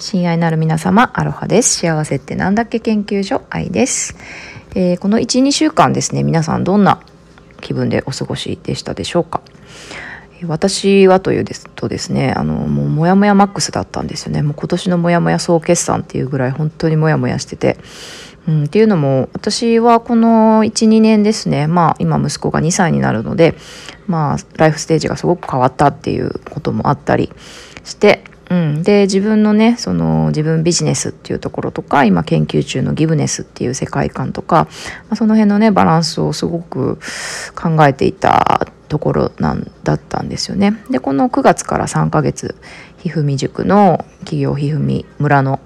親愛なる皆様、アロハです。幸せってなんだっけ研究所、愛です。えー、この1、2週間ですね、皆さんどんな気分でお過ごしでしたでしょうか。私はというですとですね、あの、もうモヤモヤマックスだったんですよね。もう今年のモヤモヤ総決算っていうぐらい本当にモヤモヤしてて。うん、っていうのも私はこの12年ですねまあ今息子が2歳になるのでまあライフステージがすごく変わったっていうこともあったりしてうん、で自分のねその自分ビジネスっていうところとか今研究中のギブネスっていう世界観とか、まあ、その辺のねバランスをすごく考えていたところなんだったんですよね。でこの9月から3ヶ月ひふみ塾の企業ひふみ村の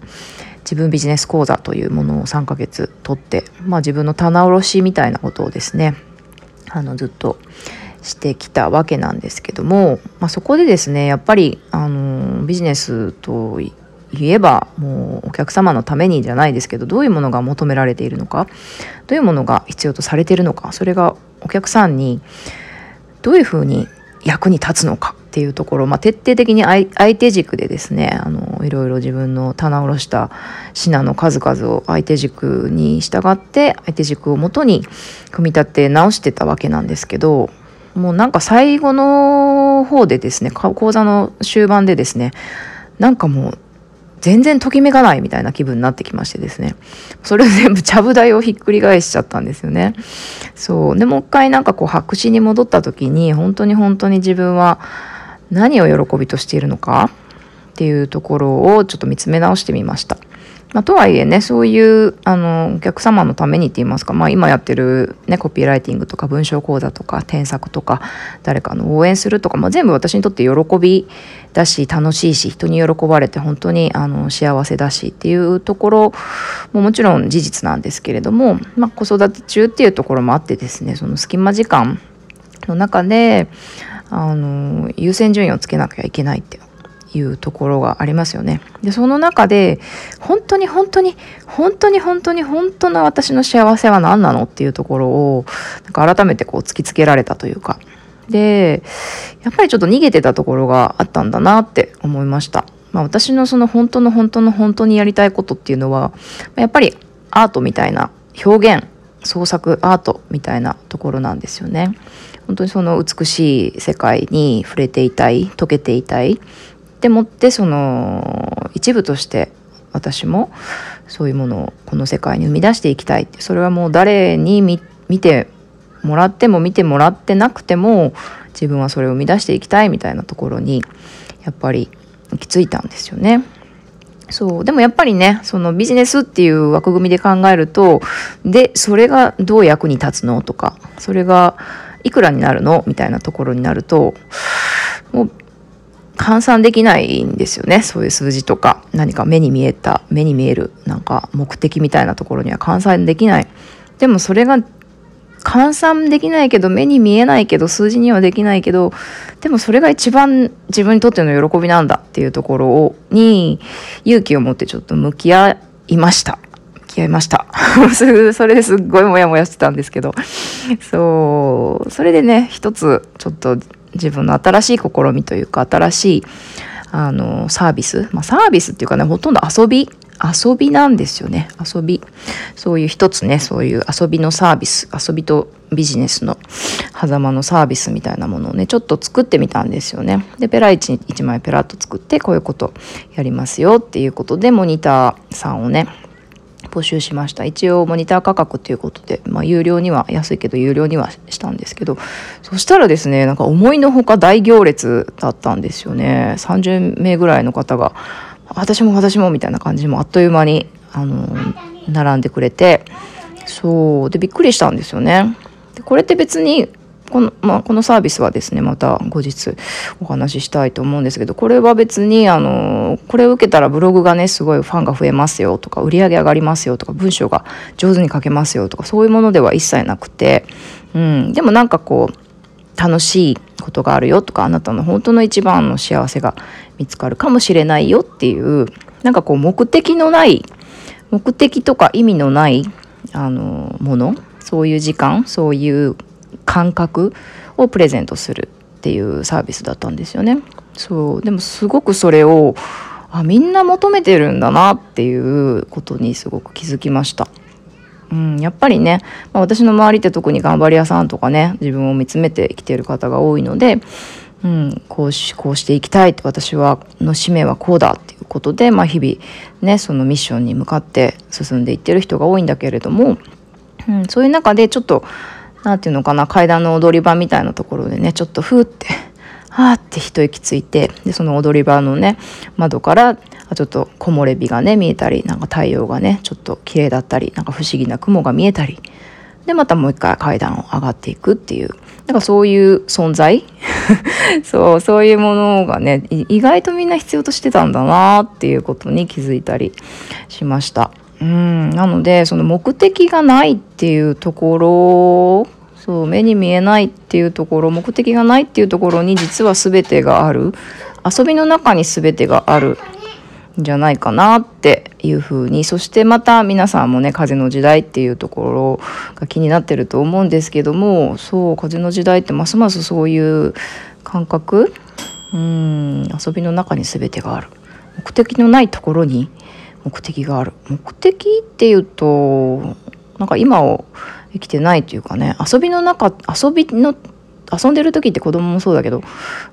自分ビジネス講座というものを3ヶ月取って、まあ、自分の棚卸しみたいなことをですねあのずっとしてきたわけなんですけども、まあ、そこでですねやっぱりあのビジネスといえばもうお客様のためにじゃないですけどどういうものが求められているのかどういうものが必要とされているのかそれがお客さんにどういうふうに役に立つのかっていうところ、まあ、徹底的に相手軸でですねあのいろいろ自分の棚卸した品の数々を相手軸に従って相手軸をもとに組み立て直してたわけなんですけどもうなんか最後の方でですね講座の終盤でですねなんかもう全然ときめかないみたいな気分になってきましてですね。それを全部ちゃぶ台をひっくり返しちゃったんですよね。そう。でもう一回なんかこう白紙に戻った時に本当に本当に自分は何を喜びとしているのかっていうところをちょっと見つめ直してみました。まあ、とはいえねそういうあのお客様のためにって言いますか、まあ、今やってる、ね、コピーライティングとか文章講座とか添削とか誰かの応援するとか、まあ、全部私にとって喜びだし楽しいし人に喜ばれて本当にあの幸せだしっていうところももちろん事実なんですけれども、まあ、子育て中っていうところもあってですねその隙間時間の中であの優先順位をつけなきゃいけないっていういうところがありますよね。でその中で本当に本当に本当に本当に本当の私の幸せは何なのっていうところをなんか改めてこう突きつけられたというかでやっぱりちょっと逃げてたところがあったんだなって思いました。まあ、私のその本当の本当の本当にやりたいことっていうのはやっぱりアートみたいな表現創作アートみたいなところなんですよね。本当にその美しい世界に触れていたい溶けていたいでもってその一部として私もそういうものをこの世界に生み出していきたいってそれはもう誰に見てもらっても見てもらってなくても自分はそれを生み出していきたいみたいなところにやっぱり行き着いたんですよね。そうでもやっぱりねそのビジネスっていう枠組みで考えるとでそれがどう役に立つのとかそれがいくらになるのみたいなところになるともう換算できないんですよね。そういう数字とか。何か目に見えた目に見えるなんか目的みたいなところには換算できない。でもそれが換算できないけど目に見えないけど数字にはできないけどでもそれが一番自分にとっての喜びなんだっていうところをに勇気を持ってちょっと向き合いました。向き合いました。それですっごいモヤモヤしてたんですけど。そう。それでね一つちょっと自分の新しい試みというか新しいあのサービス、まあ、サービスっていうかねほとんど遊び。遊びなんですよね。遊び。そういう一つねそういう遊びのサービス。遊びとビジネスの狭間のサービスみたいなものをねちょっと作ってみたんですよね。でペラ 1, 1枚ペラッと作ってこういうことやりますよっていうことでモニターさんをね募集しました。一応モニター価格ということで、まあ、有料には安いけど有料にはしたんですけどそしたらですねなんか思いのほか大行列だったんですよね。30名ぐらいの方が私も私もみたいな感じもあっという間にあの並んでくれてそうでびっくりしたんですよね。でこれって別にこの,、まあ、このサービスはですねまた後日お話ししたいと思うんですけどこれは別にあのこれを受けたらブログがねすごいファンが増えますよとか売り上げ上がりますよとか文章が上手に書けますよとかそういうものでは一切なくて、うん、でもなんかこう楽しいことがあるよとかあなたの本当の一番の幸せが見つかるかもしれないよっていうなんかこう目的のない目的とか意味のないあのものそういう時間そういう感覚をプレゼントする。っていうサービスだったんですよね。そうでもすごくそれをあみんな求めてるんだなっていうことにすごく気づきました。うん、やっぱりね、まあ、私の周りって特に頑張り屋さんとかね自分を見つめてきている方が多いので、うん、こうしこうしていきたいって私はの使命はこうだっていうことで、まあ、日々ねそのミッションに向かって進んでいってる人が多いんだけれども、うん、そういう中でちょっと何て言うのかな階段の踊り場みたいなところでねちょっとふーって はーって一息ついてでその踊り場のね窓からちょっと木漏れ日がね見えたりなんか太陽がねちょっと綺麗だったりなんか不思議な雲が見えたりでまたもう一回階段を上がっていくっていうなんかそういう存在？そうそういうものがね意外とみんな必要としてたんだなっていうことに気づいたりしました。うん。なのでその目的がないっていうところそう目に見えないっていうところ目的がないっていうところに実は全てがある。遊びの中に全てがあるんじゃないかなっていうふうにそしてまた皆さんもね風の時代っていうところが気になってると思うんですけどもそう風の時代ってますますそういう感覚？うん。遊びの中に全てがある。目的のないところに目的がある。目的っていうとなんか今を生きてないというかね遊びの中遊びの遊んでる時って子供もそうだけど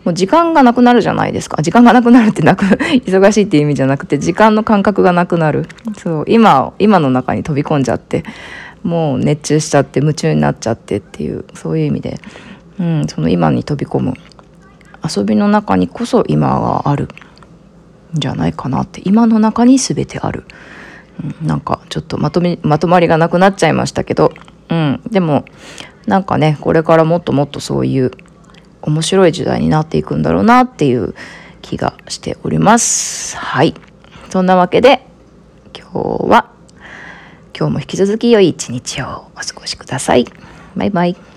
もう時間がなくなるじゃないですか。時間がなくなるってなく 忙しいっていう意味じゃなくて時間の感覚がなくなる。そう今今の中に飛び込んじゃってもう熱中しちゃって夢中になっちゃってっていうそういう意味で、うん、その今に飛び込む。遊びの中にこそ今がある。じゃないかなって今の中に全てある、うん、なんかちょっとまとめまとまりがなくなっちゃいましたけど、うん、でもなんかねこれからもっともっとそういう面白い時代になっていくんだろうなっていう気がしております。はい。そんなわけで今日は今日も引き続き良い一日をお過ごしください。バイバイ。